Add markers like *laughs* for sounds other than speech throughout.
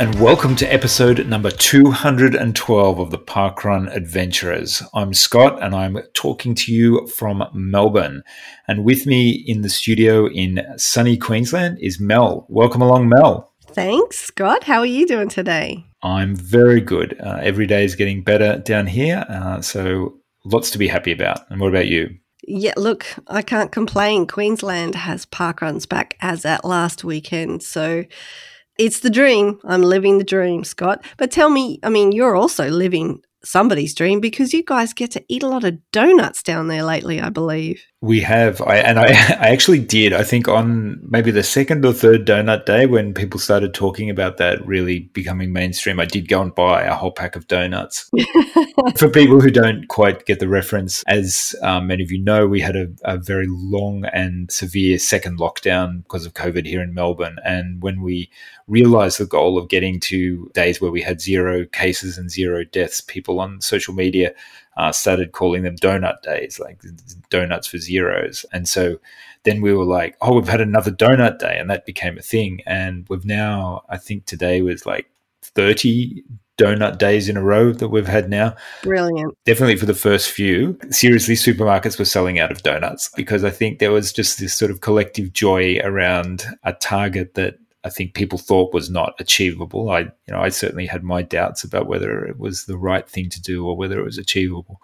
And welcome to episode number 212 of the Parkrun Adventurers. I'm Scott and I'm talking to you from Melbourne. And with me in the studio in sunny Queensland is Mel. Welcome along, Mel. Thanks, Scott. How are you doing today? I'm very good. Uh, every day is getting better down here. Uh, so lots to be happy about. And what about you? Yeah, look, I can't complain. Queensland has parkruns back as at last weekend. So it's the dream. I'm living the dream, Scott. But tell me, I mean, you're also living somebody's dream because you guys get to eat a lot of donuts down there lately, I believe. We have, I and I, *laughs* I actually did. I think on maybe the second or third donut day when people started talking about that really becoming mainstream, I did go and buy a whole pack of donuts. *laughs* For people who don't quite get the reference, as um, many of you know, we had a, a very long and severe second lockdown because of COVID here in Melbourne, and when we realized the goal of getting to days where we had zero cases and zero deaths, people on social media uh, started calling them donut days, like donuts for zeros. And so then we were like, oh, we've had another donut day. And that became a thing. And we've now, I think today was like 30 donut days in a row that we've had now. Brilliant. Definitely for the first few. Seriously, supermarkets were selling out of donuts because I think there was just this sort of collective joy around a target that I think people thought was not achievable. I, you know, I certainly had my doubts about whether it was the right thing to do or whether it was achievable.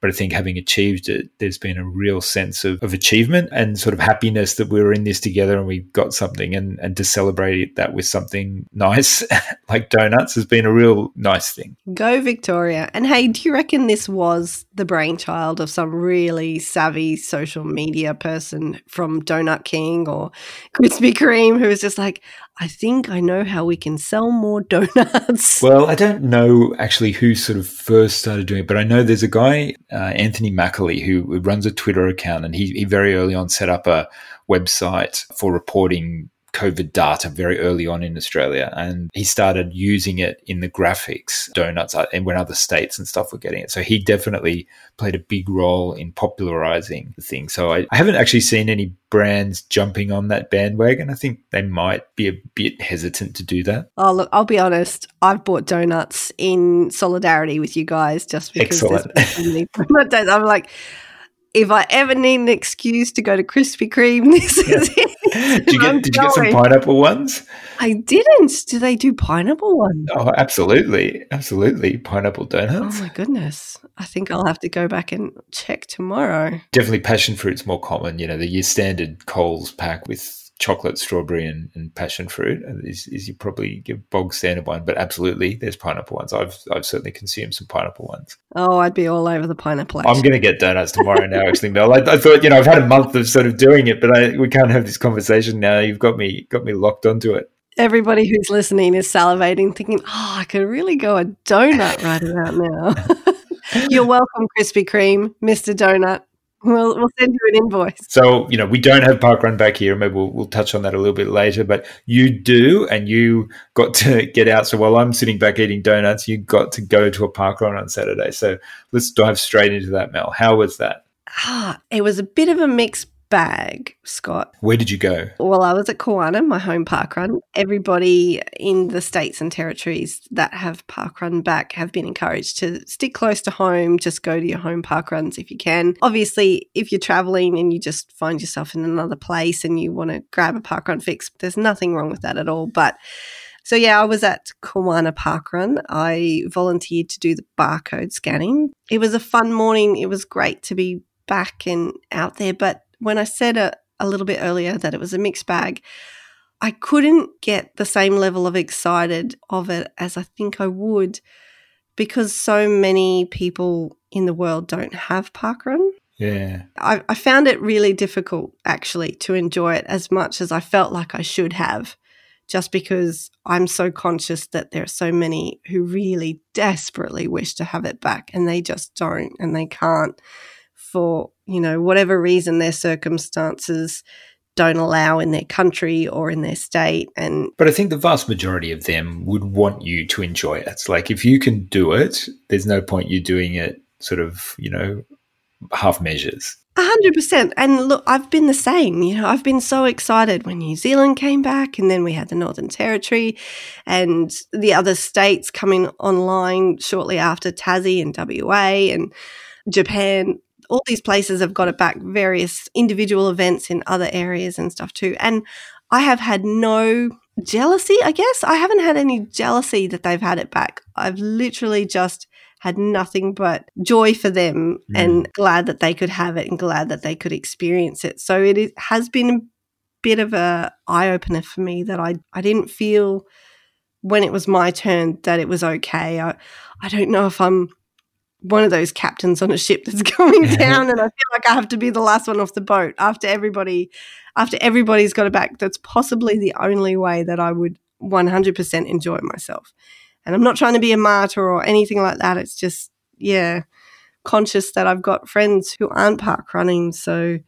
But I think having achieved it, there's been a real sense of, of achievement and sort of happiness that we were in this together and we got something and, and to celebrate that with something nice *laughs* like donuts has been a real nice thing. Go Victoria. And hey, do you reckon this was the brainchild of some really savvy social media person from Donut King or Krispy Kreme who was just like, I think I know how we can sell more *laughs* donuts. Well, I don't know actually who sort of first started doing it, but I know there's a guy, uh, Anthony Macali, who runs a Twitter account, and he, he very early on set up a website for reporting COVID data very early on in Australia. And he started using it in the graphics, donuts, uh, and when other states and stuff were getting it. So he definitely played a big role in popularizing the thing. So I, I haven't actually seen any brands jumping on that bandwagon. I think they might be a bit hesitant to do that. Oh, look, I'll be honest. I've bought donuts in solidarity with you guys just because Excellent. *laughs* I'm like, if I ever need an excuse to go to Krispy Kreme, *laughs* this is it. did you, get, did you get some pineapple ones? I didn't. Do they do pineapple ones? Oh, absolutely. Absolutely. Pineapple donuts. Oh, my goodness. I think I'll have to go back and check tomorrow. Definitely passion fruit's more common. You know, the your standard Coles pack with chocolate, strawberry, and, and passion fruit is, is you probably give bog standard one, but absolutely, there's pineapple ones. I've I've certainly consumed some pineapple ones. Oh, I'd be all over the pineapple. Actually. I'm going to get donuts tomorrow now, actually, Mel. I, I, thought you know I've had a month of sort of doing it, but I, we can't have this conversation now. You've got me got me locked onto it. Everybody who's listening is salivating, thinking, "Oh, I could really go a donut right about now." *laughs* You're welcome, Krispy Kreme, Mister Donut. We'll, we'll send you an invoice. So, you know, we don't have Parkrun back here. Maybe we'll, we'll touch on that a little bit later, but you do, and you got to *laughs* get out. So while I'm sitting back eating donuts, you got to go to a Parkrun on Saturday. So let's dive straight into that, Mel. How was that? Ah, it was a bit of a mixed bag, Scott. Where did you go? Well, I was at Kawana, my home park run. Everybody in the states and territories that have park run back have been encouraged to stick close to home, just go to your home park runs if you can. Obviously, if you're traveling and you just find yourself in another place and you want to grab a park run fix, there's nothing wrong with that at all. But so yeah, I was at Kawana Park Run. I volunteered to do the barcode scanning. It was a fun morning. It was great to be back and out there, but when I said a, a little bit earlier that it was a mixed bag, I couldn't get the same level of excited of it as I think I would because so many people in the world don't have parkrun. Yeah. I, I found it really difficult actually to enjoy it as much as I felt like I should have, just because I'm so conscious that there are so many who really desperately wish to have it back and they just don't and they can't for, you know, whatever reason their circumstances don't allow in their country or in their state and but i think the vast majority of them would want you to enjoy it it's like if you can do it there's no point you doing it sort of you know half measures. A hundred percent. And look, I've been the same. You know, I've been so excited when New Zealand came back and then we had the Northern Territory and the other states coming online shortly after Tassie and WA and Japan. All these places have got it back, various individual events in other areas and stuff too. And I have had no jealousy, I guess. I haven't had any jealousy that they've had it back. I've literally just had nothing but joy for them mm. and glad that they could have it and glad that they could experience it. So it is, has been a bit of a eye opener for me that I I didn't feel when it was my turn that it was okay. I I don't know if I'm one of those captains on a ship that's *laughs* going *laughs* down and I feel like I have to be the last one off the boat after everybody after everybody's got it back. That's possibly the only way that I would 100% enjoy myself. And I'm not trying to be a martyr or anything like that. It's just, yeah, conscious that I've got friends who aren't park running. So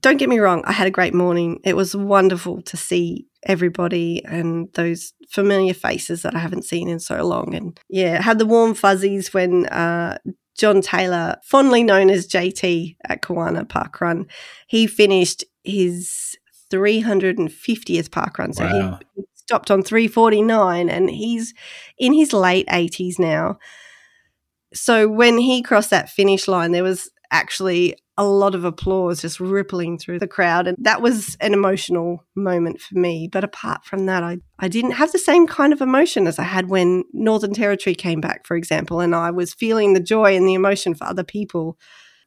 don't get me wrong, I had a great morning. It was wonderful to see everybody and those familiar faces that I haven't seen in so long. And yeah, had the warm fuzzies when uh, John Taylor, fondly known as JT at Kawana Park Run, he finished his 350th park run. So wow. he, stopped on 349 and he's in his late 80s now. So when he crossed that finish line, there was actually a lot of applause just rippling through the crowd. And that was an emotional moment for me. But apart from that, I, I didn't have the same kind of emotion as I had when Northern Territory came back, for example, and I was feeling the joy and the emotion for other people.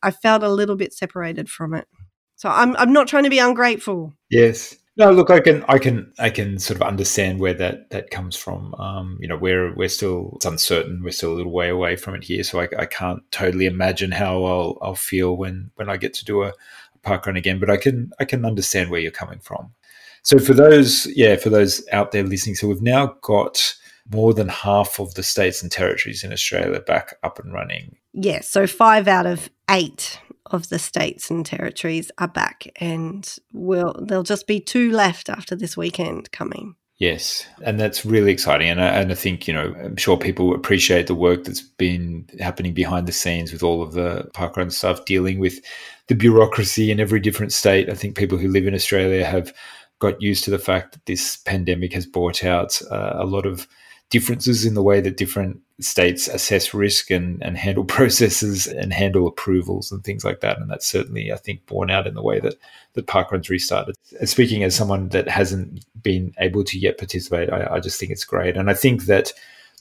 I felt a little bit separated from it. So I'm I'm not trying to be ungrateful. Yes. No, look, I can, I can, I can sort of understand where that that comes from. Um, you know, we're we're still it's uncertain. We're still a little way away from it here, so I, I can't totally imagine how I'll I'll feel when when I get to do a, a park run again. But I can I can understand where you're coming from. So for those, yeah, for those out there listening, so we've now got more than half of the states and territories in Australia back up and running. Yes, yeah, so five out of eight of the states and territories are back, and will there'll just be two left after this weekend coming. Yes, and that's really exciting, and I, and I think you know I'm sure people appreciate the work that's been happening behind the scenes with all of the parkrun stuff, dealing with the bureaucracy in every different state. I think people who live in Australia have got used to the fact that this pandemic has brought out uh, a lot of differences in the way that different states assess risk and, and handle *laughs* processes and handle approvals and things like that. And that's certainly, I think, borne out in the way that, that Parkrun's restarted. Speaking as someone that hasn't been able to yet participate, I, I just think it's great. And I think that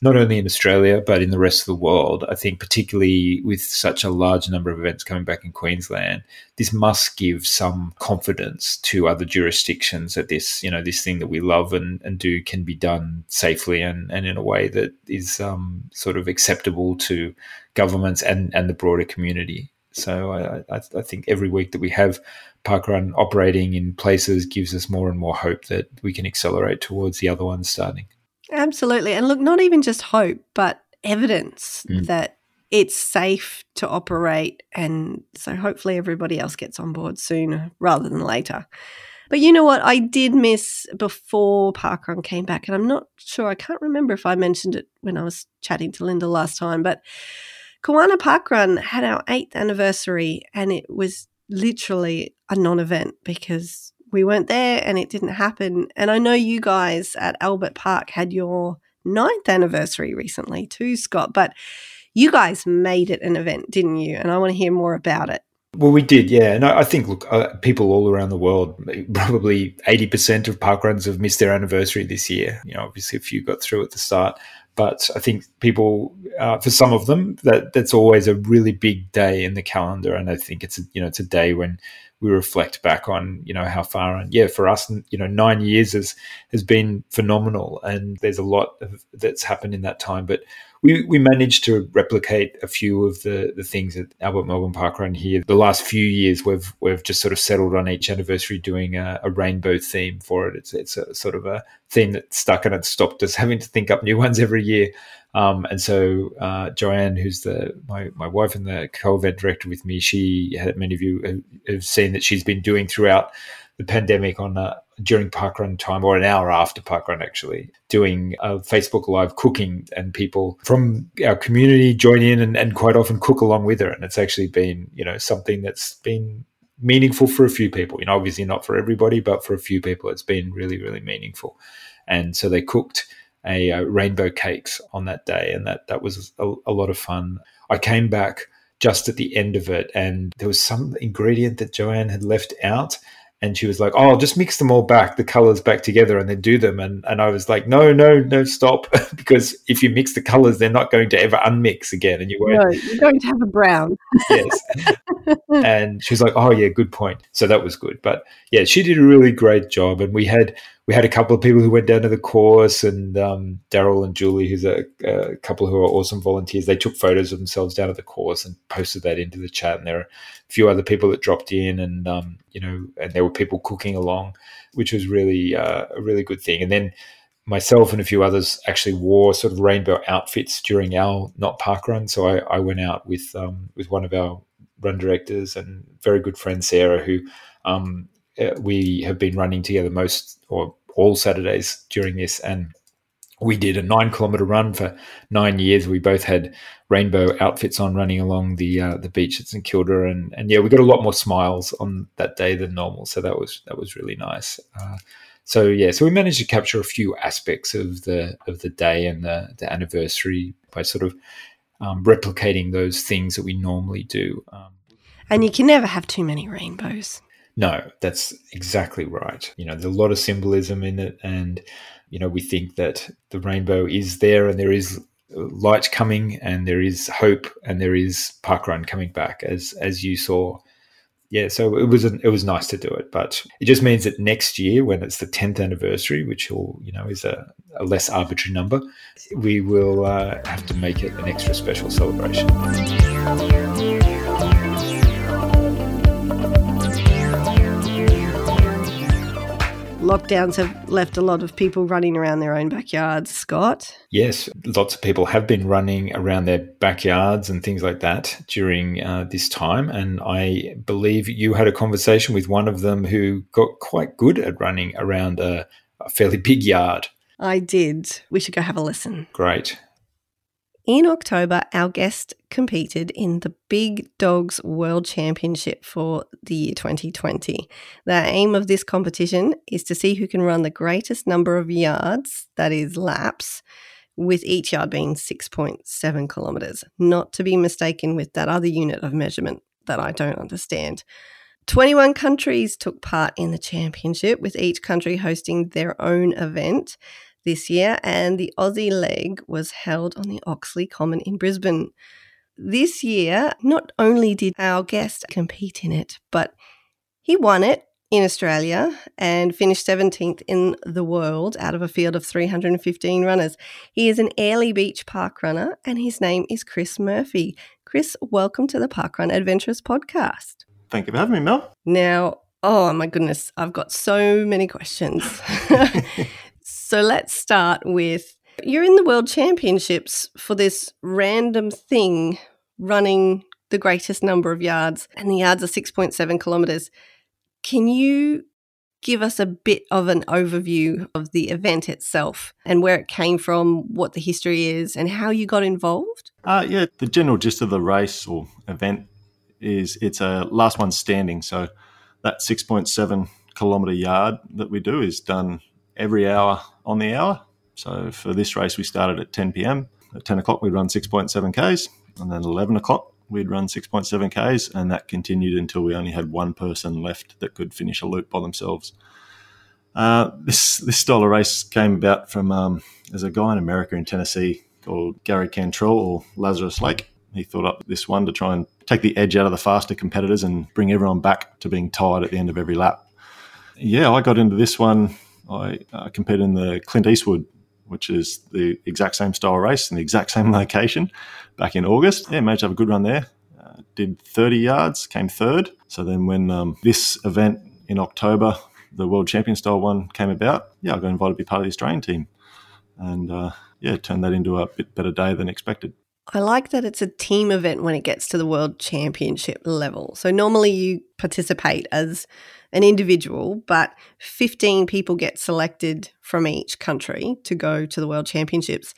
not only in Australia, but in the rest of the world. I think, particularly with such a large number of events coming back in Queensland, this must give some confidence to other jurisdictions that this, you know, this thing that we love and, and do can be done safely and, and in a way that is um, sort of acceptable to governments and, and the broader community. So I, I, I think every week that we have Parkrun operating in places gives us more and more hope that we can accelerate towards the other ones starting. Absolutely. And look, not even just hope, but evidence mm. that it's safe to operate. And so hopefully everybody else gets on board sooner rather than later. But you know what? I did miss before Parkrun came back, and I'm not sure. I can't remember if I mentioned it when I was chatting to Linda last time, but Kawana Parkrun had our eighth anniversary, and it was literally a non event because we weren't there and it didn't happen. And I know you guys at Albert Park had your ninth anniversary recently too, Scott, but you guys made it an event, didn't you? And I want to hear more about it. Well, we did, yeah. And I, think, look, uh, people all around the world, probably 80% of park runs have missed their anniversary this year. You know, obviously a few got through at the start. But I think people, uh, for some of them, that that's always a really big day in the calendar, and I think it's a, you know it's a day when we reflect back on you know how far and yeah for us you know nine years has has been phenomenal and there's a lot of, that's happened in that time but we, we managed to replicate a few of the, the things at Albert Melbourne Park Run here. The last few years, we've we've just sort of settled on each anniversary doing a, a rainbow theme for it. It's it's a sort of a theme that stuck and it stopped us *laughs* having to think up new ones every year. Um, and so uh, Joanne, who's the my, my wife and the co-event director with me, she had many of you have seen that she's been doing throughout the pandemic on uh, during parkrun time or an hour after parkrun actually doing a facebook live cooking and people from our community join in and, and quite often cook along with her. And it's actually been you know something that's been meaningful for a few people. You know obviously not for everybody but for a few people it's been really really meaningful. And so they cooked a uh, rainbow cakes on that day and that that was a, a lot of fun i came back just at the end of it and there was some ingredient that joanne had left out and she was like, "Oh, I'll just mix them all back, the colors back together, and then do them." And and I was like, "No, no, no, stop!" *laughs* because if you mix the colors, they're not going to ever unmix again, and you won't. No, you're going to have a brown. *laughs* yes. and she was like, "Oh yeah, good point." So that was good, but yeah, she did a really great job, and we had we had a couple of people who went down to the course, and um, Daryl and Julie, who's a, a, couple who are awesome volunteers, they took photos of themselves down at the course and posted that into the chat. And there are a few other people that dropped in, and um, you know, and there were people cooking along, which was really uh, a really good thing. And then myself and a few others actually wore sort of rainbow outfits during our not park run. So I, I went out with um, with one of our run directors and very good friend Sarah, who um, uh, we have been running together most or all Saturdays during this, and we did a nine kilometer run for nine years. We both had rainbow outfits on, running along the uh, the beach at St Kilda, and and yeah, we got a lot more smiles on that day than normal. So that was that was really nice. Uh, so yeah, so we managed to capture a few aspects of the of the day and the, the anniversary by sort of um, replicating those things that we normally do. Um, and you can never have too many rainbows. No, that's exactly right. You know, there's a lot of symbolism in it, and you know, we think that the rainbow is there, and there is light coming, and there is hope, and there is parkrun coming back, as as you saw. Yeah, so it was it was nice to do it, but it just means that next year, when it's the tenth anniversary, which will you know is a, a less arbitrary number, we will uh, have to make it an extra special celebration. Lockdowns have left a lot of people running around their own backyards, Scott. Yes, lots of people have been running around their backyards and things like that during uh, this time. And I believe you had a conversation with one of them who got quite good at running around a, a fairly big yard. I did. We should go have a listen. Great. In October, our guest competed in the Big Dogs World Championship for the year 2020. The aim of this competition is to see who can run the greatest number of yards, that is, laps, with each yard being 6.7 kilometres, not to be mistaken with that other unit of measurement that I don't understand. 21 countries took part in the championship, with each country hosting their own event this year, and the Aussie leg was held on the Oxley Common in Brisbane. This year, not only did our guest compete in it, but he won it in Australia and finished 17th in the world out of a field of 315 runners. He is an Airlie Beach park runner and his name is Chris Murphy. Chris, welcome to the Parkrun Adventurers podcast. Thank you for having me, Mel. Now, oh my goodness, I've got so many questions. *laughs* *laughs* So let's start with you're in the World Championships for this random thing running the greatest number of yards, and the yards are 6.7 kilometers. Can you give us a bit of an overview of the event itself and where it came from, what the history is, and how you got involved? Uh, yeah, the general gist of the race or event is it's a last one standing. So that 6.7 kilometer yard that we do is done every hour on the hour. So for this race, we started at 10 p.m. At 10 o'clock, we'd run 6.7 Ks, and then 11 o'clock, we'd run 6.7 Ks, and that continued until we only had one person left that could finish a loop by themselves. Uh, this this style of race came about from um, there's a guy in America in Tennessee called Gary Cantrell or Lazarus Lake. He thought up this one to try and take the edge out of the faster competitors and bring everyone back to being tired at the end of every lap. Yeah, I got into this one I uh, competed in the Clint Eastwood, which is the exact same style race in the exact same *laughs* location back in August. Yeah, managed to have a good run there. Uh, did 30 yards, came third. So then when um, this event in October, the World Champion style one came about, yeah, I got invited to be part of the Australian team. And uh, yeah, turned that into a bit better day than expected. I like that it's a team event when it gets to the world championship level. So normally you participate as an individual, but 15 people get selected from each country to go to the world championships.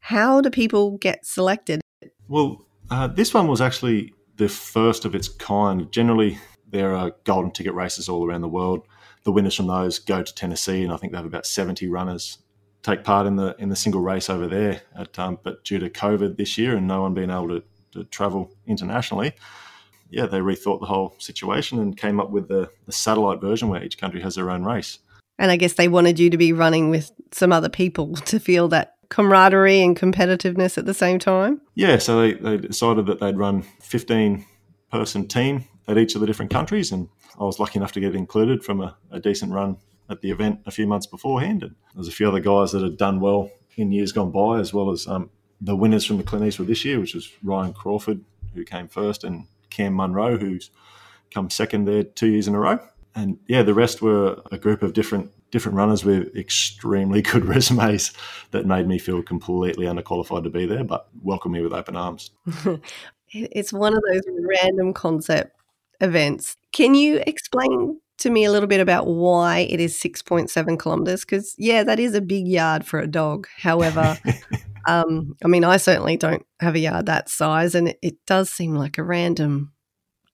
How do people get selected? Well, uh, this one was actually the first of its kind. Generally, there are golden ticket races all around the world. The winners from those go to Tennessee, and I think they have about 70 runners take part in the in the single race over there. At, um, but due to COVID this year and no one being able to, to travel internationally, yeah, they rethought the whole situation and came up with the, the satellite version where each country has their own race. And I guess they wanted you to be running with some other people *laughs* to feel that camaraderie and competitiveness at the same time. Yeah, so they, they decided that they'd run 15 person team at each of the different countries. And I was lucky enough to get included from a, a decent run at the event a few months beforehand. And there's a few other guys that had done well in years gone by, as well as um, the winners from the Clint Eastwood this year, which was Ryan Crawford, who came first, and Cam Munro, who's come second there two years in a row. And yeah, the rest were a group of different different runners with extremely *laughs* good resumes that made me feel completely underqualified to be there, but welcomed me with open arms. *laughs* it's one of those random concept events. Can you explain to me a little bit about why it is 6.7 kilometers? Because, yeah, that is a big yard for a dog. However, *laughs* um, I mean, I certainly don't have a yard that size, and it, it does seem like a random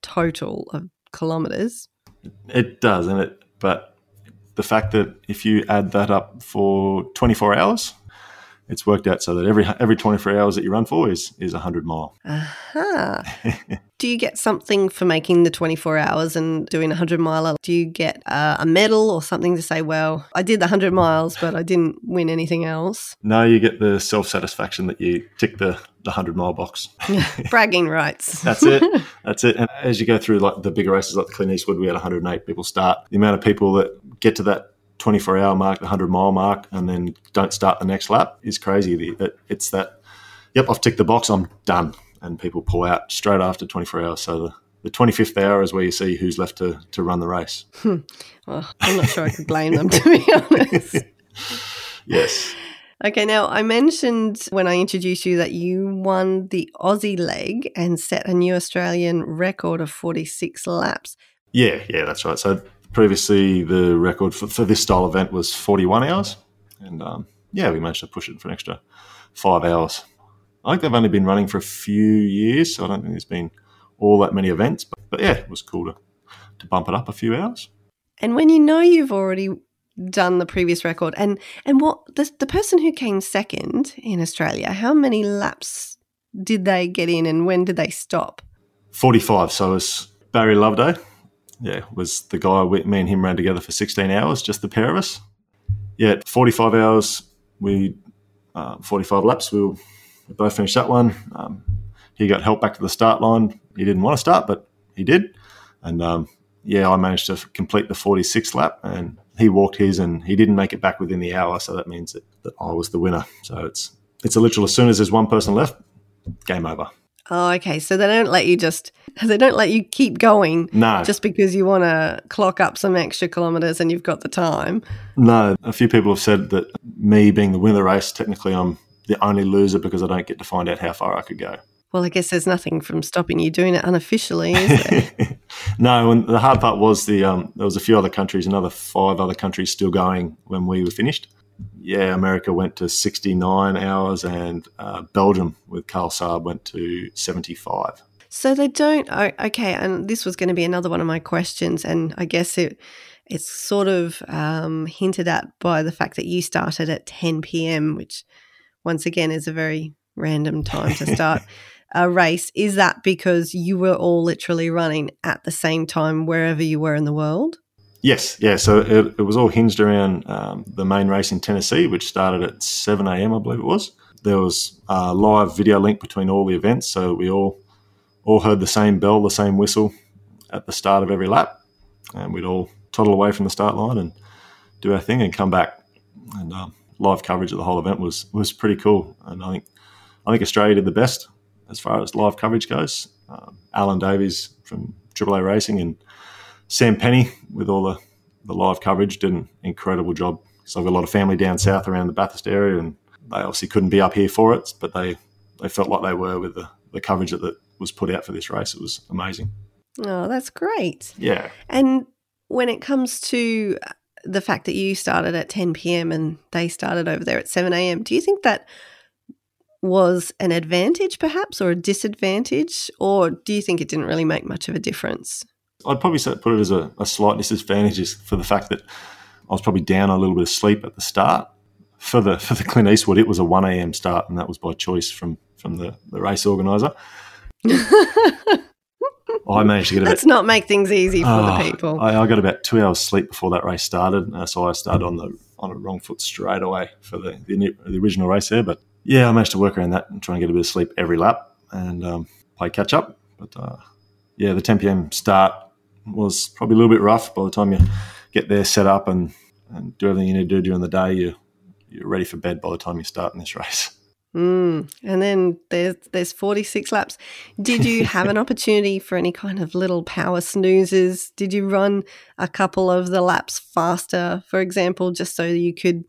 total of kilometers. It does, and it, but the fact that if you add that up for 24 hours, it's worked out so that every every 24 hours that you run for is is 100 mile. Aha. Uh-huh. *laughs* Do you get something for making the 24 hours and doing a 100 miler? Do you get uh, a medal or something to say, well, I did the 100 miles, but I didn't win anything else? No, you get the self satisfaction that you tick the, the 100 mile box. *laughs* Bragging rights. That's it. *laughs* That's it. And as you go through like the bigger races like the Clint Eastwood, we had 108 people start. The amount of people that get to that 24 hour mark, the 100 mile mark, and then don't start the next lap is crazy. It's that, yep, I've ticked the box, I'm done and people pull out straight after 24 hours. So the, the 25th hour is where you see who's left to, to run the race. Hmm. Well, I'm not sure I could blame them, *laughs* to be honest. *laughs* yes. Okay, now I mentioned when I introduced you that you won the Aussie leg and set a new Australian record of 46 laps. Yeah, yeah, that's right. So previously the record for, for this style event was 41 hours. And um, yeah, we managed to push it for an extra five hours. I think they've only been running for a few years, so I don't think there's been all that many events. But, but yeah, it was cool to, to bump it up a few hours. And when you know you've already done the previous record, and and what the the person who came second in Australia, how many laps did they get in, and when did they stop? Forty five. So it was Barry Loveday. Yeah, was the guy we, me and him ran together for sixteen hours, just the pair of us. Yeah, forty five hours. We uh, forty five laps. We were we both finished that one. Um, he got help back to the start line. He didn't want to start, but he did. And um, yeah, I managed to complete the 46th lap, and he walked his, and he didn't make it back within the hour. So that means that, that I was the winner. So it's it's a literal as soon as there's one person left, game over. Oh, okay. So they don't let you just they don't let you keep going. No. Just because you want to clock up some extra kilometers and you've got the time. No. A few people have said that me being the winner of the race, technically I'm the only loser because I don't get to find out how far I could go. Well, I guess there's nothing from stopping you doing it unofficially, *laughs* no, and the hard part was the um, there was a few other countries, another five other countries still going when we were finished. Yeah, America went to 69 hours, and uh, Belgium with Karel Sabbe went to 75. So they don't. Okay, and this was going to be another one of my questions, and I guess it it's sort of um, hinted at by the fact that you started at 10 p.m., which once again is a very random time to *laughs* start a race. Is that because you were all literally running at the same time wherever you were in the world? Yes, yeah. So it, it was all hinged around um, the main race in Tennessee, which started at 7 a.m., I believe it was. There was a live video link between all the events, so we all all heard the same bell, the same whistle at the start of every lap, and we'd all toddle away from the start line and do our thing and come back. And um, live coverage of the whole event was was pretty cool. And I think I think Australia did the best as far as live coverage goes. Um, Alan Davies from AAA Racing and Sam Penny with all the, the live coverage did an incredible job. So I've got a lot of family down south around the Bathurst area, and they obviously couldn't be up here for it, but they they felt like they were with the, the coverage that, that was put out for this race. It was amazing. Oh, that's great. Yeah. And when it comes to the fact that you started at 10 p.m. and they started over there at 7 a.m., do you think that was an advantage perhaps or a disadvantage? Or do you think it didn't really make much of a difference? I'd probably put it as a, a slight disadvantage for the fact that I was probably down a little bit of sleep at the start. For the for the Clint Eastwood, it was a 1 a.m. start, and that was by choice from from the, the race organizer. *laughs* *laughs* I managed to get. Let's not make things easy for the Oh, people. I, I got about two hours sleep before that race started, uh, so I started on the on a wrong foot straight away for the, the the original race there. But yeah, I managed to work around that and try and get a bit of sleep every lap and um, play catch up. But uh, yeah, the 10 p.m. start was probably a little bit rough. By the time you get there, set up, and, and do everything you need to do during the day, you you're ready for bed by the time you start in this *laughs* race. Mm. And then there's there's 46 laps. Did you *laughs* have an opportunity for any kind of little power snoozes? Did you run a couple of the laps faster, for example, just so you could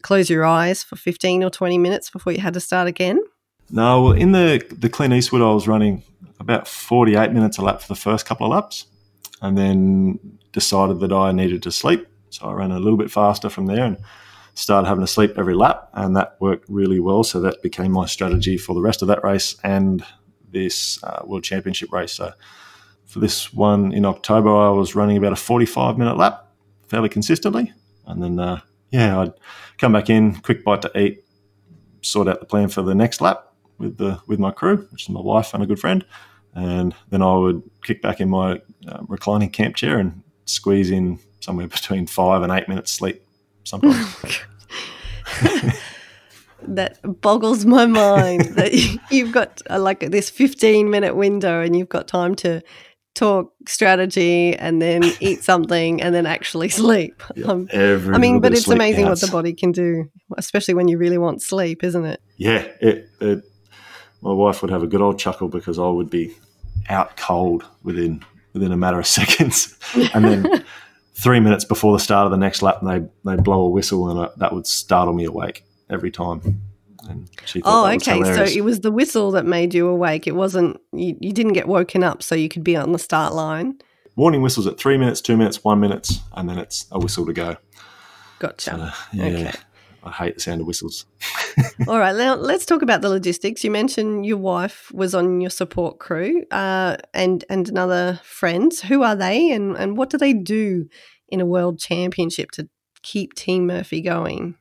close your eyes for 15 or 20 minutes before you had to start again? No, well, in the the Clint Eastwood, I was running about 48 minutes a lap for the first couple of laps, and then decided that I needed to sleep. So I ran a little bit faster from there and started having to sleep every lap, and that worked really well. So that became my strategy for the rest of that race and this uh, World Championship race. So for this one in October, I was running about a 45 minute lap fairly consistently, and then uh, yeah, I'd come back in, quick bite to eat, sort out the plan for the next lap with the with my crew, which is my wife and a good friend, and then I would kick back in my uh, reclining camp chair and squeeze in somewhere *laughs* between five and eight minutes sleep sometimes. *laughs* That boggles my mind *laughs* that you've got uh, like this 15 minute window and you've got time to talk strategy and then eat *laughs* something and then actually sleep. Um, Every I mean, but it's amazing what the body can do, especially when you really want sleep, isn't it? Yeah, it, it, my wife would have a good old chuckle because I would be out cold within within a matter of seconds, and then three minutes before the start of the next lap, and they they blow a whistle, and I, that would startle me awake every time. And she Oh, okay. So it was the whistle that made you awake. It wasn't, you, you didn't get woken up so you could be on the start line. warning whistles at three minutes, two minutes, one minutes, and then it's a whistle to go. Gotcha. Uh, yeah, Okay. I hate the sound of whistles. *laughs* All right, now let's talk about the logistics. You mentioned your wife was on your support crew, uh, and and another friends. Who are they, and and what do they do in a world championship to keep Team Murphy going?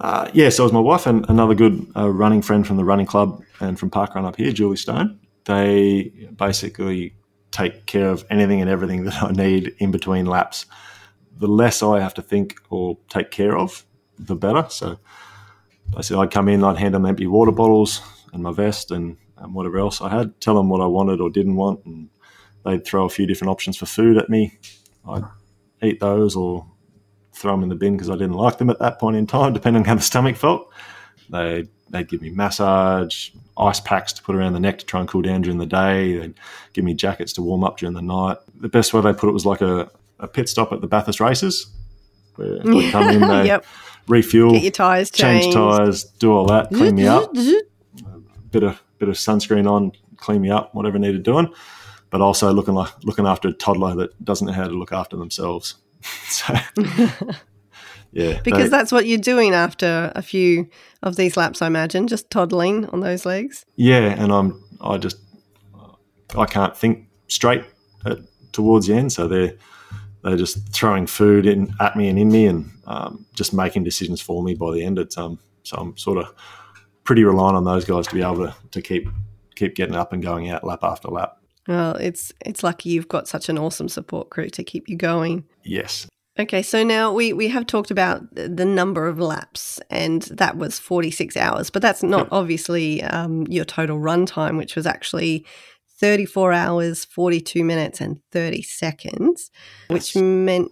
Uh, yeah, so it was my wife and another good uh, running friend from the running club and from Parkrun up here, Julie Stone. They basically take care of anything and everything *laughs* that I need in between laps. The less I have to think or take care of, the better. So basically, I'd come in, I'd hand them empty water bottles and my vest and, and whatever else I had, tell them what I wanted or didn't want, and they'd throw a few different options for food at me. I'd eat those or throw them in the bin because I didn't like them at that point in time, *laughs* depending on how the stomach felt. They they'd give me massage, ice packs to put around the neck to try and cool down during the day. They'd give me jackets to warm up during the night. The best way they put it was like a, a pit stop at the Bathurst races, where *laughs* come in, they yep, refuel, get your tires change tires, do all that, clean me up, bit of bit of sunscreen on, clean me up, whatever needed doing. But also looking like looking after a toddler that doesn't know how to look after themselves. *laughs* so *laughs* yeah, because they- that's what you're doing after a few of these laps, I imagine, just toddling on those legs. yeah, and I'm I just I can't think straight at, towards the end, so they're they're just throwing food in at me and in me, and um, just making decisions for me by the end. It's um so I'm sort of pretty reliant on those guys to be able to, to keep keep getting up and going out lap after lap. Well, it's it's lucky you've got such an awesome support crew to keep you going. Yes, Okay, so now we, we have talked about the the number of laps, and that was 46 hours, but that's not obviously um, your total run time, which was actually 34 hours, 42 minutes, and 30 seconds, which meant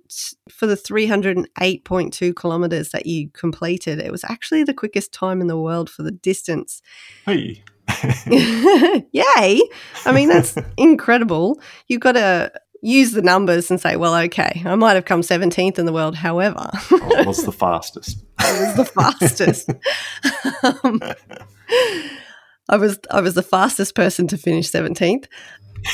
for the 308.2 kilometers that you completed, it was actually the quickest time in the world for the distance. hey, *laughs* *laughs* Yay! I mean, that's *laughs* incredible. You've got to use the numbers and say, well, okay, I might have come 17th in the world. However, I was the fastest. I was the fastest. um, I was I was the fastest person to finish 17th.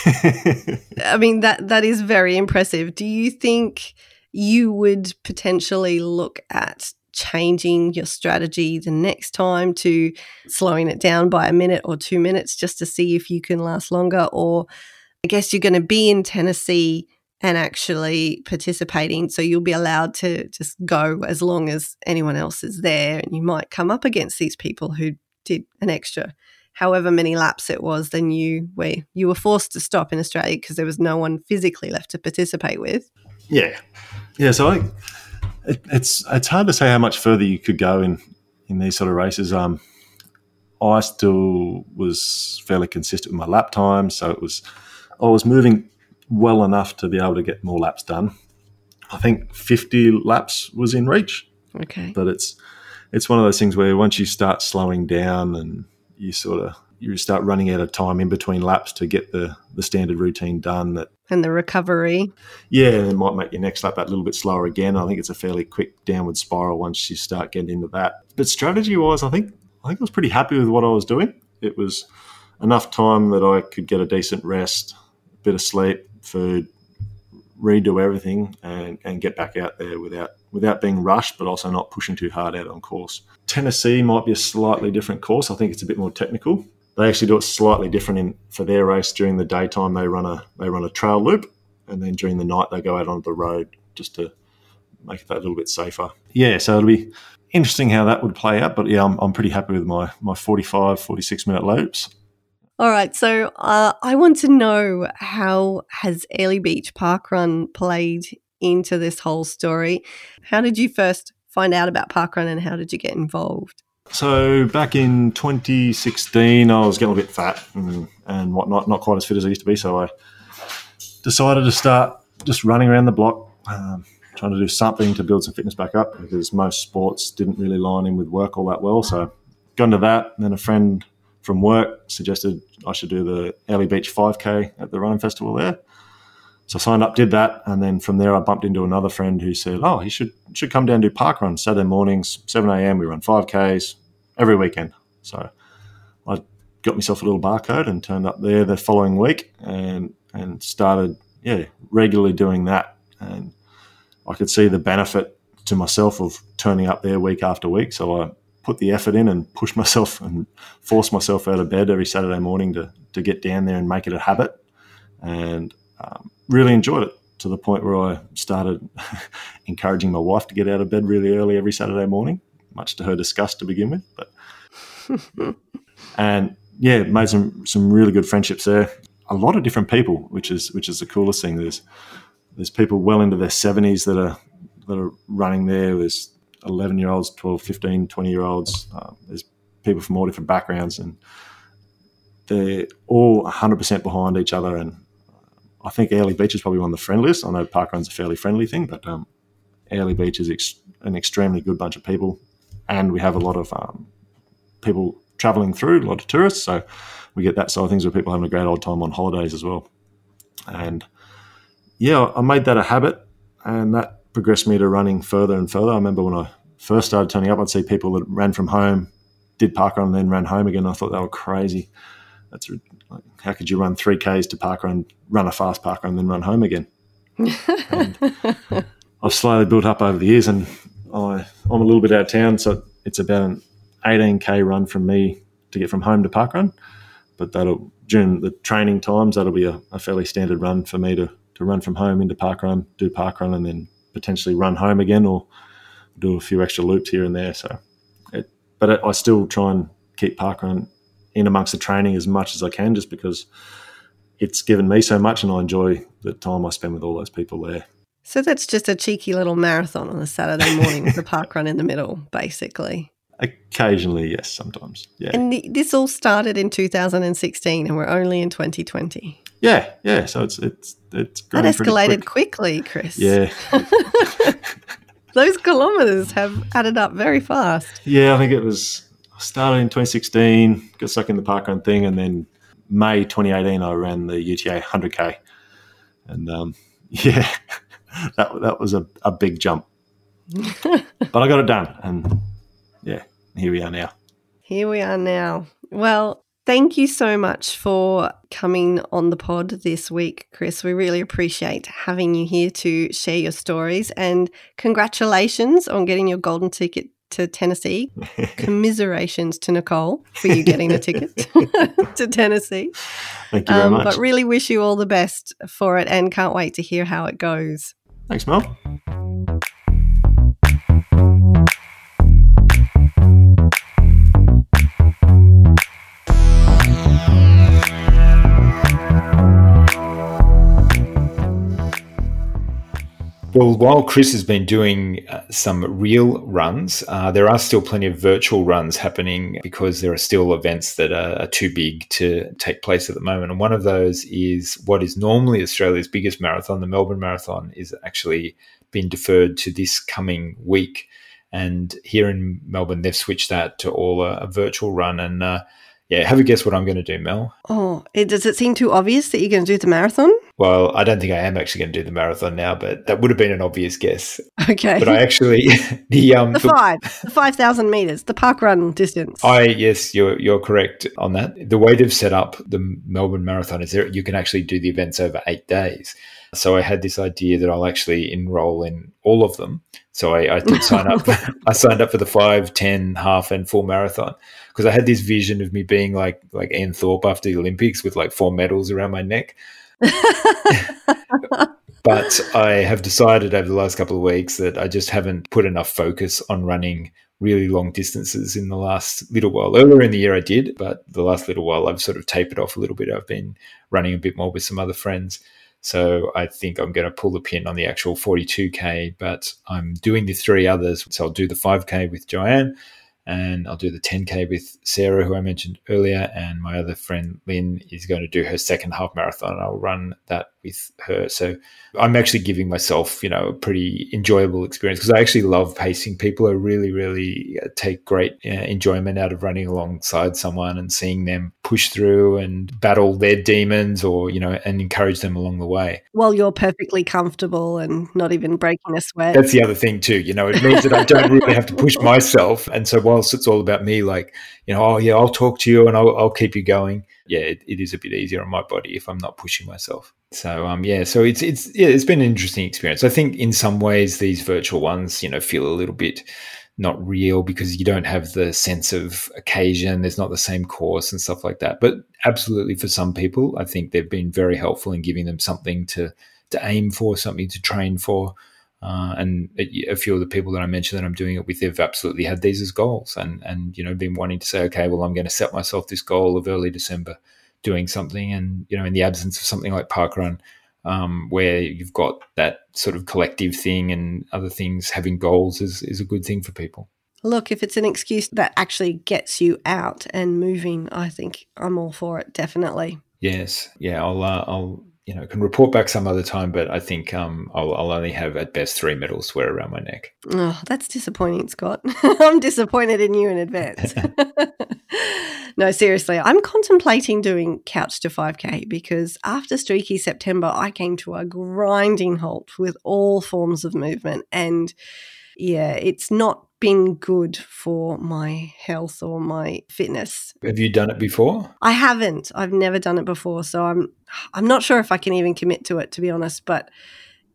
*laughs* I mean that that is very impressive. Do you think you would potentially look at changing your strategy the next time to slowing it down by a minute or 2 minutes just to see if you can last longer or I guess you're going to be in Tennessee and actually participating. So you'll be allowed to just go as long as anyone else is there. And you might come up against these people who did an extra however many laps it was then you where you were forced to stop in Australia because there was no one physically left to participate with. Yeah. Yeah. So I it, it's it's hard to say how much further you could go in in these sort of races. Um, I still was fairly consistent with my lap time, so it was I was moving well enough to be able to get more laps done. I think 50 laps was in reach. Okay. But it's it's one of those things where once you start slowing down and you sort of you start running out of time in between laps to get the the standard routine done that and the recovery. Yeah it might make your next lap that little bit slower again. I think it's a fairly quick downward spiral once you start getting into that. But strategy wise i think i think i was pretty happy with what i was doing. It was enough time that i could get a decent rest a bit of sleep food, redo everything, and, and get back out there without without being rushed, but also not pushing too hard out on course. Tennessee might be a slightly different course. I think it's a bit more technical. They actually do it slightly different in for their race. During the daytime, they run a they run a trail loop, and then during the night they go out onto the road just to make it that a little bit safer. Yeah, so it'll be interesting how that would play out. But yeah, I'm, I'm pretty happy with my my 45, 46 minute loops. All right, so uh, I want to know how has Airlie Beach Park Run played into this whole story? How did you first find out about parkrun, and how did you get involved? So back in 2016, I was getting a bit fat and, and whatnot, not quite as fit as I used to be. So I decided to start just running around the block, um, trying to do something to build some fitness back up because most sports didn't really line in with work all that well. So got into that, and then a friend from work suggested I should do the Airlie Beach 5K at the Running Festival there. So I signed up, did that, and then from there I bumped into another friend who said, "Oh, you should should come down do park runs Saturday mornings, 7 a.m. We run 5Ks every weekend." So I got myself a little barcode and turned up there the following week and and started yeah regularly doing that, and I could see the benefit to myself of turning up there week after week. So I put the effort in and push *laughs* myself and force myself out of bed every Saturday morning to, to get down there and make it a habit. And um, really enjoyed it to the point where I started *laughs* encouraging my wife to get out of bed really early every Saturday morning, much to her disgust to begin with. But *laughs* and yeah, made some some really good friendships there. A lot of different people, which is which is the coolest thing. There's there's people well into their seventies that are that are running there. There's 11 year olds, 12, 15, 20 year olds. Um, there's people from all different backgrounds and they're all 100% behind each other. And I think Airlie Beach is probably one of the friendliest. I know parkrun's a fairly friendly thing, but um, Airlie Beach is ex- an extremely good bunch of people. And we have a lot of um, people traveling through, a lot of tourists. So we get that side of things where people having a great old time on holidays as well. And yeah, I made that a habit and that progressed me to running further and further. I remember when I first started turning up, I'd see people that ran from home, did parkrun, and then ran home again. I thought they were crazy. That's like, how could you run three k's to parkrun, run run a fast parkrun, and then run home again? *laughs* I've slowly built up over the years, and I, I'm a little bit out of town, so it's about an 18k run from me to get from home to parkrun. But that'll during the training times, that'll be a, a fairly standard run for me to to run from home into parkrun, do parkrun, and then potentially run home again or do a few extra loops here and there. So, it, but it, I still try and keep parkrun in amongst the training as much as I can, just because it's given me so much, and I enjoy the time I spend with all those people there. So that's just a cheeky little marathon on a Saturday morning with a park run in the middle, basically. Occasionally, yes, sometimes. Yeah. And this all started in 2016 and we're only in 2020. Yeah, yeah. So it's it's it's that escalated quick. quickly, Chris. Yeah. *laughs* Those kilometers have added up very fast. Yeah, I think it was started in 2016, got stuck in the parkrun thing, and then May 2018 I ran the UTA 100k, and um, *laughs* yeah, that that was a, a big jump, *laughs* but I got it done, and yeah, here we are now. Here we are now. Well, Thank you so much for coming on the pod this week, Chris. We really appreciate having you here to share your stories and congratulations on getting your golden ticket to Tennessee. *laughs* Commiserations to Nicole for you getting a ticket *laughs* *laughs* to Tennessee. Thank you very um, much. But really wish you all the best for it and can't wait to hear how it goes. Thanks, Mel. Well, while Chris has been doing uh, some real runs, uh, there are still plenty of virtual runs happening because there are still events that are, are, too big to take place at the moment. And one of those is what is normally Australia's biggest marathon, the Melbourne Marathon, is actually been deferred to this coming week. And here in Melbourne, they've switched that to all a, a virtual run. And uh, yeah, have a guess what I'm going to do, Mel. Oh, it, does it seem too obvious that you're going to do the marathon? Well, I don't think I am actually going to do the marathon now, but that would have been an obvious guess. Okay. But I actually *laughs* the um the five the five thousand meters, the park run distance. I yes, you're you're correct on that. The way they've set up the Melbourne Marathon is there you can actually do the events over eight days. So I had this idea that I'll actually enroll in all of them. So I, I did sign up. *laughs* *laughs* I signed up for the five, ten, half, and full marathon because I had this vision of me being like like Ian Thorpe after the Olympics with like four medals around my neck. *laughs* but I have decided over the last couple of weeks that I just haven't put enough focus on running really long distances in the last little while. Earlier in the year, I did, but the last little while, I've sort of tapered off a little bit. I've been running a bit more with some other friends. So I think I'm going to pull the pin on the actual 42K, but I'm doing the three others. So I'll do the 5K with Joanne and I'll do the 10K with Sarah, who I mentioned earlier, and my other friend Lynn is going to do her second half marathon. I'll run that with her. So I'm actually giving myself, you know, a pretty enjoyable experience because I actually love pacing people. I really, really uh, take great uh, enjoyment out of running alongside someone and seeing them push through and battle their demons or, you know, and encourage them along the way. While you're perfectly comfortable and not even breaking a sweat. That's the other thing too. You know, it means that I don't really have to push myself. And so whilst it's all about me, like, you know, oh yeah, I'll talk to you and I'll, I'll keep you going. Yeah, it, it is a bit easier on my body if I'm not pushing myself. So um, yeah, so it's it's yeah, it's been an interesting experience. I think in some ways these virtual ones, you know, feel a little bit not real because you don't have the sense of occasion. There's not the same course and stuff like that. But absolutely, for some people, I think they've been very helpful in giving them something to to aim for, something to train for. Uh, and a few of the people that I mentioned that I'm doing it with, they've absolutely had these as goals, and and you know been wanting to say, okay, well, I'm going to set myself this goal of early December doing something. And, you know, in the absence of something like Parkrun, um, where you've got that sort of collective thing and other things, having goals is, is a good thing for people. Look, if it's an excuse that actually gets you out and moving, I think I'm all for it, definitely. Yes. Yeah. I'll, uh, I'll, you know, can report back some other time, but I think um, I'll, I'll, only have at best three medals to wear around my neck. Oh, that's disappointing, Scott. *laughs* I'm disappointed in you in advance. *laughs* *laughs* no, seriously, I'm contemplating doing Couch to 5K because after Streaky September, I came to a grinding halt with all forms of movement. And yeah, it's not been good for my health or my fitness. Have you done it before? I haven't. I've never done it before, so I'm I'm not sure if I can even commit to it to be honest, but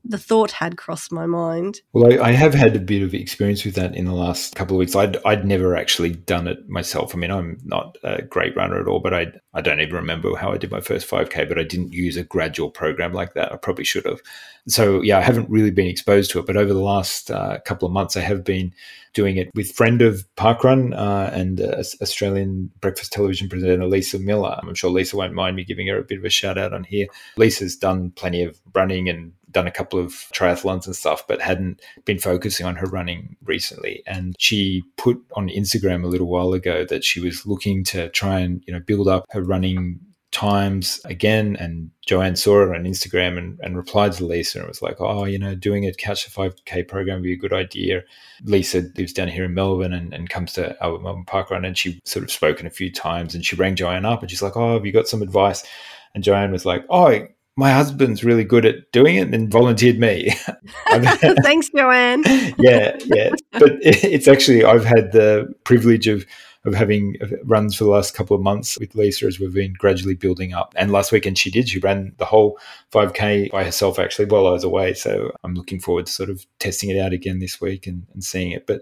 the thought had crossed my mind. Well, I, I, have had a bit of experience with that in the last couple of weeks. I'd, I'd never actually done it myself. I mean, I'm not a great runner at all, but I, I don't even remember how I did my first 5K, but I didn't use a gradual program like that. I probably should have. So, yeah, I haven't really been exposed to it. But over the last uh, couple of months, I have been doing it with friend of Parkrun uh, and uh, Australian breakfast television presenter Lisa Millar. I'm sure Lisa won't mind me giving her a bit of a shout out on here. Lisa's done plenty of running and done a couple of triathlons and stuff, but hadn't been focusing on her running recently. And she put on Instagram a little while ago that she was looking to try and, you know, build up her running times again. And Joanne saw it on Instagram and, and replied to Lisa and was like, oh, you know, doing a Couch to 5K program would be a good idea. Lisa lives down here in Melbourne and, and comes to our Melbourne Park Run and she sort of spoken a few times and she rang Joanne up and she's like, oh, have you got some advice? And Joanne was like, oh, my husband's really good at doing it and volunteered me. *laughs* *laughs* Thanks, Joanne. *laughs* yeah, yeah. But it's actually, I've had the privilege of of having runs for the last couple of months with Lisa as we've been gradually building up. And last weekend she did. She ran the whole 5K by herself actually while I was away. So I'm looking forward to sort of testing it out again this week and, and seeing it. But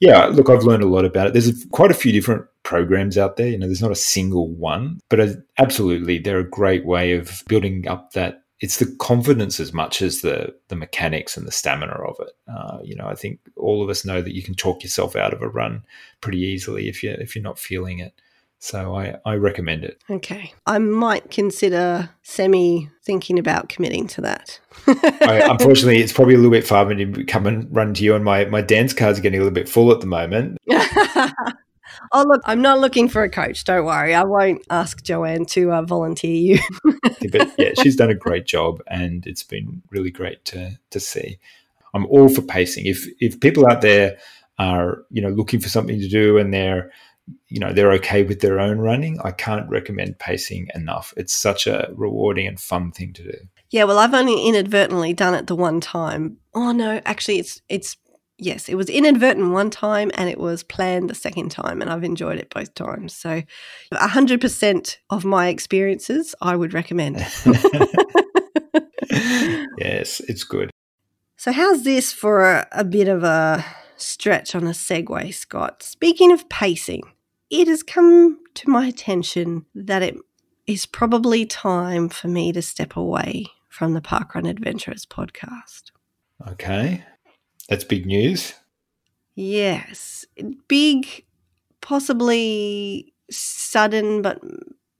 yeah, look, I've learned a lot about it. There's a, quite a few different programs out there. You know, there's not a single one, but absolutely, they're a great way of building up that it's the confidence as much as the the mechanics and the stamina of it. Uh, you know, I think all of us know that you can talk yourself out of a run pretty easily if you if you're not feeling it. So I, I recommend it. Okay. I might consider semi thinking about committing to that. I, unfortunately, it's probably a little bit far for me to come and run to you, and my, my dance cards are getting a little bit full at the moment. *laughs* Oh, look, I'm not looking for a coach. Don't worry. I won't ask Joanne to uh, volunteer you. *laughs* but yeah, she's done a great job and it's been really great to, to see. I'm all for pacing. If, if people out there are, you know, looking for something to do and they're, you know, they're okay with their own running, I can't recommend pacing enough. It's such a rewarding and fun thing to do. Yeah, well, I've only inadvertently done it the one time. Oh no, actually, it's it's yes, it was inadvertent one time and it was planned the second time, and I've enjoyed it both times. So, 100% of my experiences, I would recommend. *laughs* yes, it's good. So, how's this for a, a bit of a stretch on a segue, Scott? Speaking of pacing, it has come to my attention that it is probably time for me to step away from the Parkrun Adventurers podcast. Okay. That's big news. Yes. Big, possibly sudden, but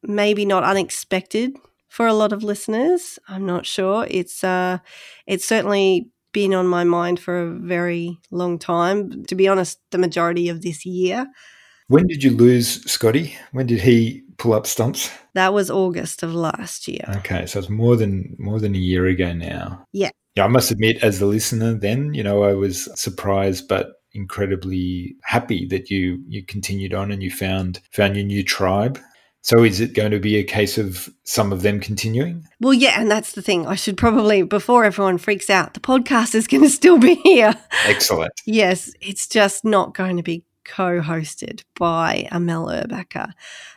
maybe not unexpected for a lot of listeners. I'm not sure. It's uh it's certainly been on my mind for a very long time. To be honest, the majority of this year. When did you lose Scotty? When did he pull up stumps? That was August of last year. Okay, so it's more than more than a year ago now. Yeah. Yeah, I must admit, as a listener, then you know I was surprised, but incredibly happy that you you continued on and you found found your new tribe. So is it going to be a case of some of them continuing? Well, yeah, and that's the thing. I should probably before everyone freaks out, the podcast is going to still be here. Excellent. yes, it's just not going to be co-hosted by Amel Erbacker.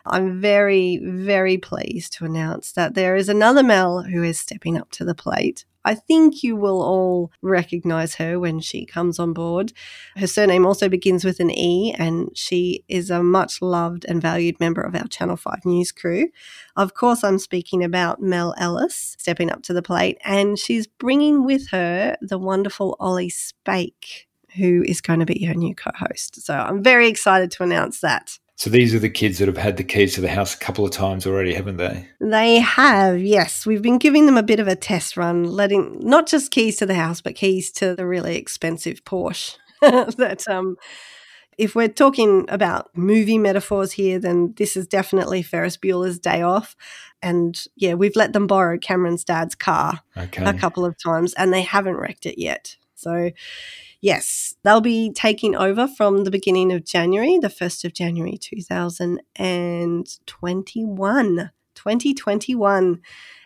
I'm very, very pleased to announce that there is another Mel who is stepping up to the plate. I think you will all recognize her when she comes on board. Her surname also begins with an E, and she is a much loved and valued member of our Channel 5 news crew. Of course, I'm speaking about Mel Ellis stepping up to the plate, and she's bringing with her the wonderful Ollie Spake, who is going to be her new co host. So I'm very excited to announce that. So these are the kids that have had the keys to the house a couple of times already, haven't they? They have, yes. We've been giving them a bit of a test run, letting not just keys to the house, but keys to the really expensive Porsche. *laughs* that um if we're talking about movie metaphors here, then this is definitely Ferris Bueller's Day Off. And yeah, we've let them borrow Cameron's dad's car okay. a couple of times and they haven't wrecked it yet. So Yes, they'll be taking over from the beginning of January, the 1st of January 2021. 2021.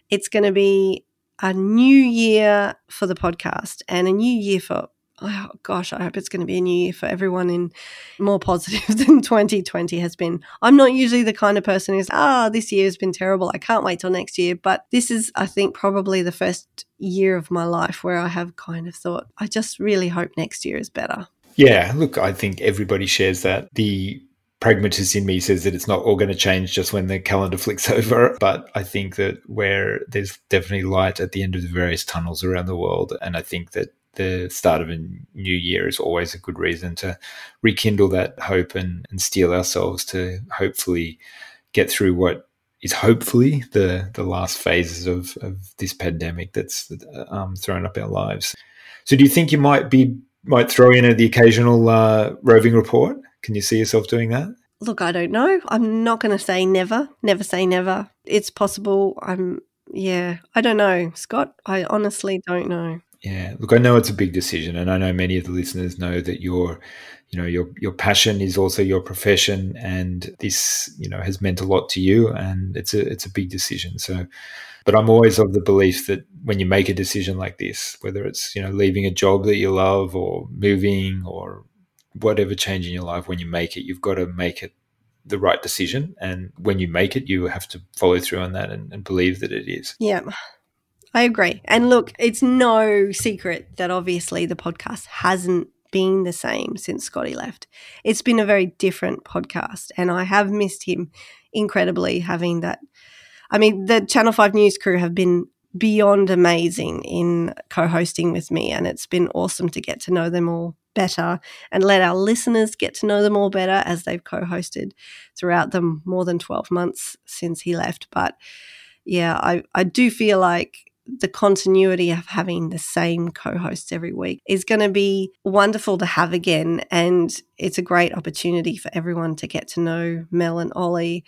It's going to be a new year for the podcast and a new year for oh gosh, I hope it's going to be a new year for everyone in more positive *laughs* than 2020 has been. I'm not usually the kind of person who's, ah, oh, this year has been terrible. I can't wait till next year. But this is, I think, probably the first year of my life where I have kind of thought, I just really hope next year is better. Yeah, look, I think everybody shares that. The pragmatist in me says that it's not all going to change just when the calendar *laughs* flicks over. But I think that where there's definitely light at the end of the various tunnels around the world. And I think that the start of a new year is always a good reason to rekindle that hope and, and steel ourselves to hopefully get through what is hopefully the the last phases of, of this pandemic that's um, thrown up our lives. So, do you think you might be might throw in the occasional uh, roving report? Can you see yourself doing that? Look, I don't know. I'm not going to say never. Never say never. It's possible. I'm. Yeah, I don't know, Scott. I honestly don't know. Yeah, look, I know it's a big decision, and I know many of the listeners know that your, you know, your your passion is also your profession, and this, you know, has meant a lot to you, and it's a it's a big decision. So, but I'm always of the belief that when you make a decision like this, whether it's you know leaving a job that you love or moving or whatever change in your life, when you make it, you've got to make it the right decision. And when you make it, you have to follow through on that and, and believe that it is. Yeah. I agree. And look, it's no secret that obviously the podcast hasn't been the same since Scotty left. It's been a very different podcast, and I have missed him incredibly having that. I mean, the Channel 5 News crew have been beyond amazing in co hosting with me, and it's been awesome to get to know them all better and let our listeners get to know them all better as they've co hosted throughout the more than 12 months since he left. But yeah, I, I do feel like the continuity of having the same co hosts every week is going to be wonderful to have again. And it's a great opportunity for everyone to get to know Mel and Ollie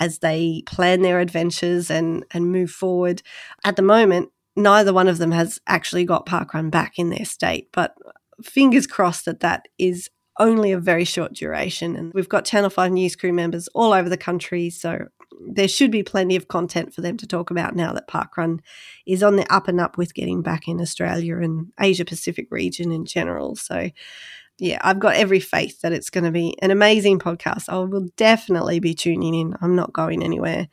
as they plan their adventures and, and move forward. At the moment, neither one of them has actually got parkrun back in their state, but fingers crossed that that is only a very short duration. And we've got Channel 5 News crew members all over the country. So there should be plenty of content for them to talk about now that Parkrun is on the up and up with getting back in Australia and Asia Pacific region in general. So, yeah, I've got every faith that it's going to be an amazing podcast. I will definitely be tuning in. I'm not going anywhere.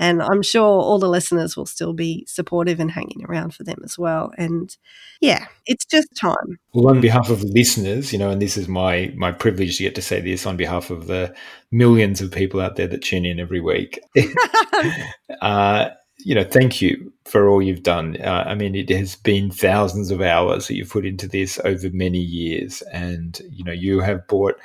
And I'm sure all the listeners will still be supportive and hanging around for them as well. And yeah, it's just time. Well, on behalf of listeners, you know, and this is my my privilege to get to say this on behalf of the millions of people out there that tune in every week. *laughs* uh, you know, thank you for all you've done. Uh, I mean, it has been thousands of hours that you've put into this over many years, and you know, you have brought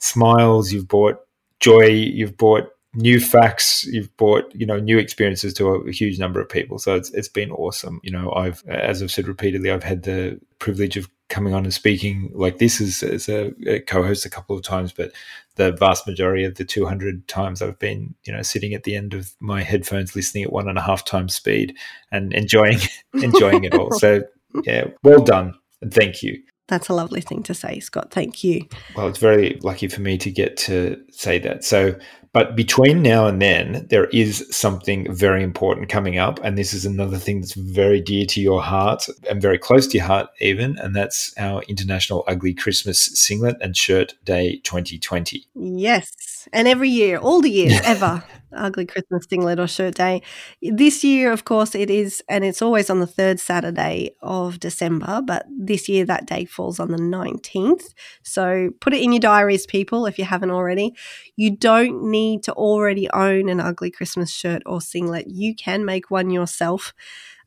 smiles, you've brought joy, you've brought new facts you've brought you know new experiences to a, a, huge number of people. So it's, it's been awesome. You know i've as i've said repeatedly i've had the privilege of coming on and speaking like this as, as a, a, co-host a couple of times but the vast majority of the 200 times i've been you know sitting at the end of my headphones listening at one and a half times speed and enjoying *laughs* enjoying it all. So *laughs* yeah well done. And thank you that's a lovely thing to say, Scott. Thank you. Well, it's very lucky for me to get to say that. So, but between now and then, there is something very important coming up. And this is another thing that's very dear to your heart and very close to your heart, even. And that's our International Ugly Christmas Singlet and Shirt Day 2020. Yes. And every year, all the years *laughs* ever. Ugly Christmas singlet or shirt day. This year, of course, it is, and it's always on the third Saturday of December, but this year that day falls on the 19th. So put it in your diaries, people, if you haven't already. You don't need to already own an ugly Christmas shirt or singlet. You can make one yourself.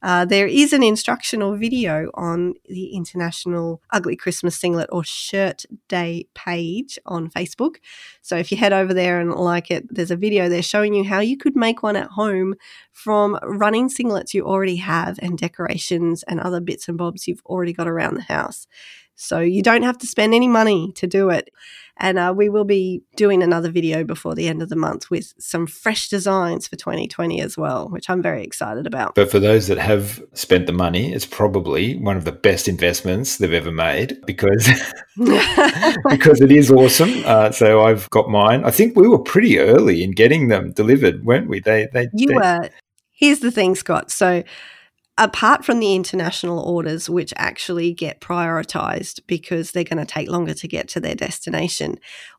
Uh, there is an instructional video on the International Ugly Christmas Singlet or Shirt Day page on Facebook. So if you head over there and like it, there's a video there showing you how you could make one at home from running singlets you already have and decorations and other bits and bobs you've already got around the house. So you don't have to spend any money to do it. And uh, we will be doing another video before the end of the month with some fresh designs for 2020 as well, which I'm very excited about. But for those that have spent the money, it's probably one of the best investments they've ever made because *laughs* because it is awesome. Uh, so I've got mine. I think we were pretty early in getting them delivered, weren't we? They they you they, were. Here's the thing, Scott. So apart from the international orders, which actually get prioritized because they're going to take longer to get to their destination,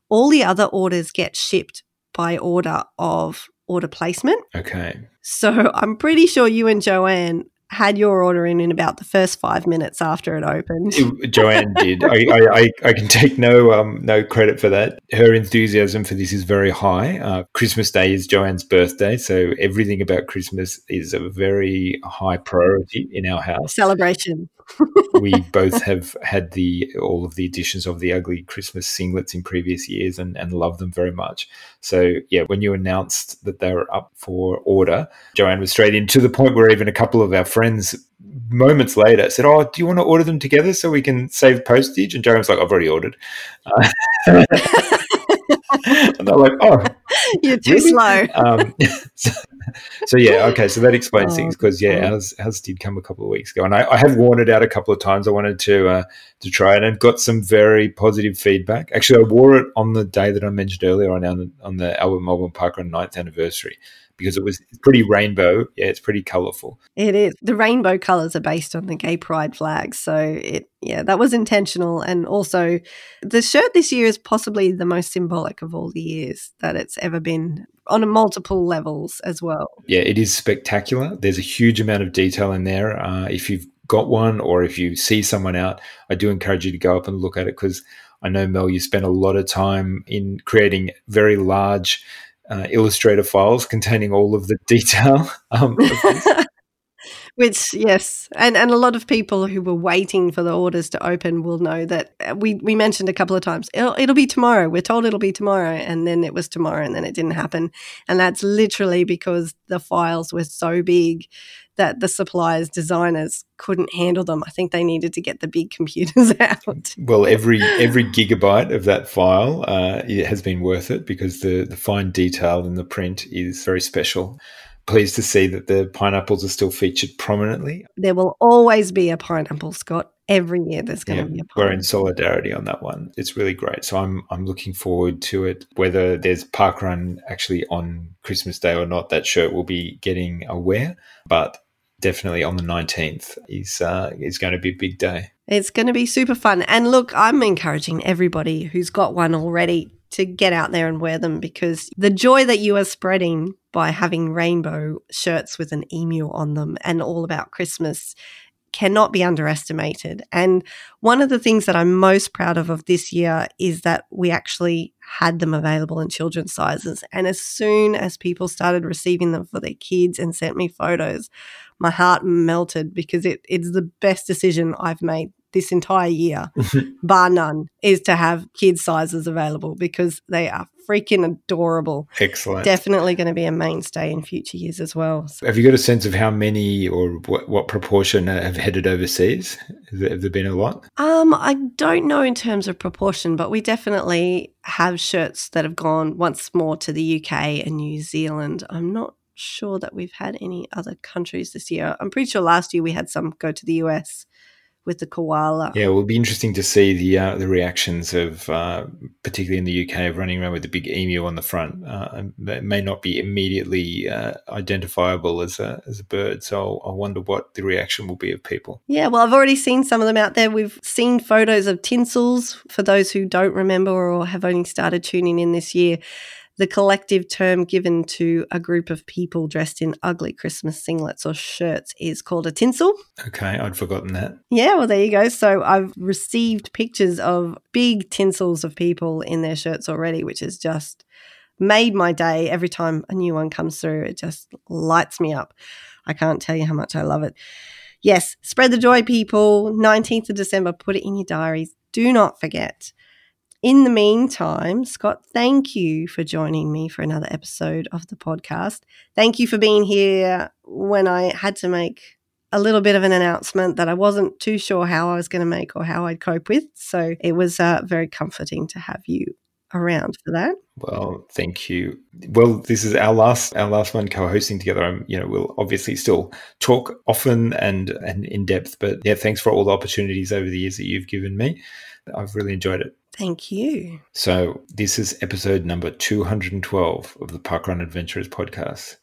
all the other orders get shipped by order of order placement. Okay. So I'm pretty sure you and Joanne had your order in in about the first five minutes after it opened. Joanne *laughs* did. I, I, I, can take no um, no credit for that. Her enthusiasm for this is very high. Uh, Christmas Day is Joanne's birthday, so everything about Christmas is a very high priority in our house. Celebration. We both have had the all of the editions of the ugly Christmas singlets in previous years and, and love them very much. So yeah, when you announced that they were up for order, Joanne was straight in to the point where even a couple of our friends moments later said, "Oh, do you want to order them together so we can save postage?" And Joanne's like, "I've already ordered." Uh, *laughs* *laughs* and they're like, "Oh, *laughs* you're too really? slow." Um, *laughs* so, so yeah, okay. So that explains Oh, things because yeah, ours ours did come a couple of weeks ago, and I, I have worn it out a couple of times. I wanted to uh, to try it and got some very positive feedback. Actually, I wore it on the day that I mentioned earlier on on, on the Albert Melbourne Parkrun 9th anniversary because it was pretty rainbow. Yeah, it's pretty colourful. It is. The rainbow colours are based on the gay pride flag. So it yeah, that was intentional. And also the shirt this year is possibly the most symbolic of all the years that it's ever been on multiple levels as well. Yeah, it is spectacular. There's a huge amount of detail in there. Uh, if you've got one or if you see someone out, I do encourage you to go up and look at it because I know Mel, you spent a lot of time in creating very large uh, Illustrator files containing all of the detail. *laughs* Um, of. *laughs* Which yes, and and a lot of people who were waiting for the orders to open will know that uh, we we mentioned a couple of times it'll it'll be tomorrow. We're told it'll be tomorrow, and then it was tomorrow, and then it didn't happen, and that's literally because the files were so big that the suppliers designers couldn't handle them. I think they needed to get the big computers *laughs* out. well, every every gigabyte of that file uh, it has been worth it because the the fine detail in the print is very special. Pleased to see that the pineapples are still featured prominently. There will always be a pineapple, Scott. Every year there's going Yeah, to be a we're in solidarity on that one. It's really great. So I'm I'm looking forward to it. Whether there's parkrun actually on Christmas Day or not, that shirt will be getting a wear. But definitely on the 19th is uh, is going to be a big day. It's going to be super fun. And look, I'm encouraging everybody who's got one already to get out there and wear them because the joy that you are spreading by having rainbow shirts with an emu on them and all about Christmas cannot be underestimated. And one of the things that I'm most proud of of this year is that we actually had them available in children's sizes. And as soon as people started receiving them for their kids and sent me photos, my heart melted because it, it's the best decision I've made this entire year, *laughs* bar none, is to have kids sizes available because they are freaking adorable. Excellent. Definitely going to be a mainstay in future years as well. So Have you got a sense of how many or what, what proportion have headed overseas? Have there, have there been a lot? Um, I don't know in terms of proportion, but we definitely have shirts that have gone once more to the UK and New Zealand. I'm not sure that we've had any other countries this year. I'm pretty sure last year we had some go to the US with the koala. Yeah, it will be interesting to see the uh, the reactions of, uh, particularly in the UK, of running around with the big emu on the front. Uh, that may not be immediately uh, identifiable as a as a bird, so I wonder what the reaction will be of people. Yeah, well, I've already seen some of them out there. We've seen photos of tinsels for those who don't remember or have only started tuning in this year. The collective term given to a group of people dressed in ugly Christmas singlets or shirts is called a tinsel. Okay, I'd forgotten that. Yeah, well, there you go. So I've received pictures of big tinsels of people in their shirts already, which has just made my day. Every time a new one comes through, it just lights me up. I can't tell you how much I love it. Yes, spread the joy, people. 19th of December, put it in your diaries. Do not forget. In the meantime, Scott, thank you for joining me for another episode of the podcast. Thank you for being here when I had to make a little bit of an announcement that I wasn't too sure how I was going to make or how I'd cope with. So it was uh, very comforting to have you around for that. Well, thank you. Well, this is our last our last one co-hosting together. I'm, you know, we'll obviously still talk often and and in depth, but yeah, thanks for all the opportunities over the years that you've given me. I've really enjoyed it. Thank you. So, this is episode number 212 of the Parkrun Adventurers podcast.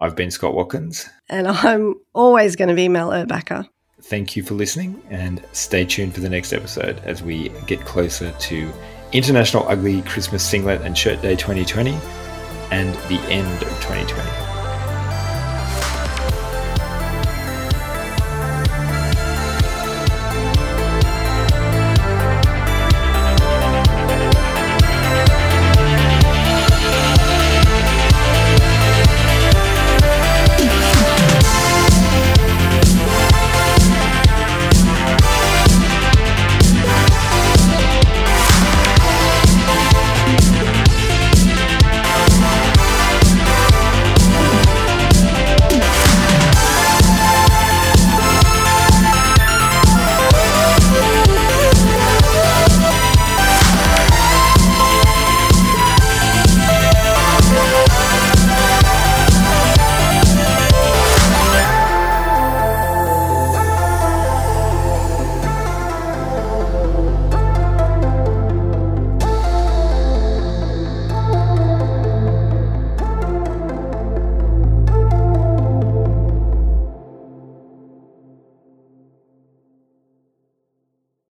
I've been Scott Watkins. And I'm always going to be Mel Erbacker. Thank you for listening and stay tuned for the next episode as we get closer to International Ugly Christmas Singlet and Shirt Day 2020 and the end of 2020.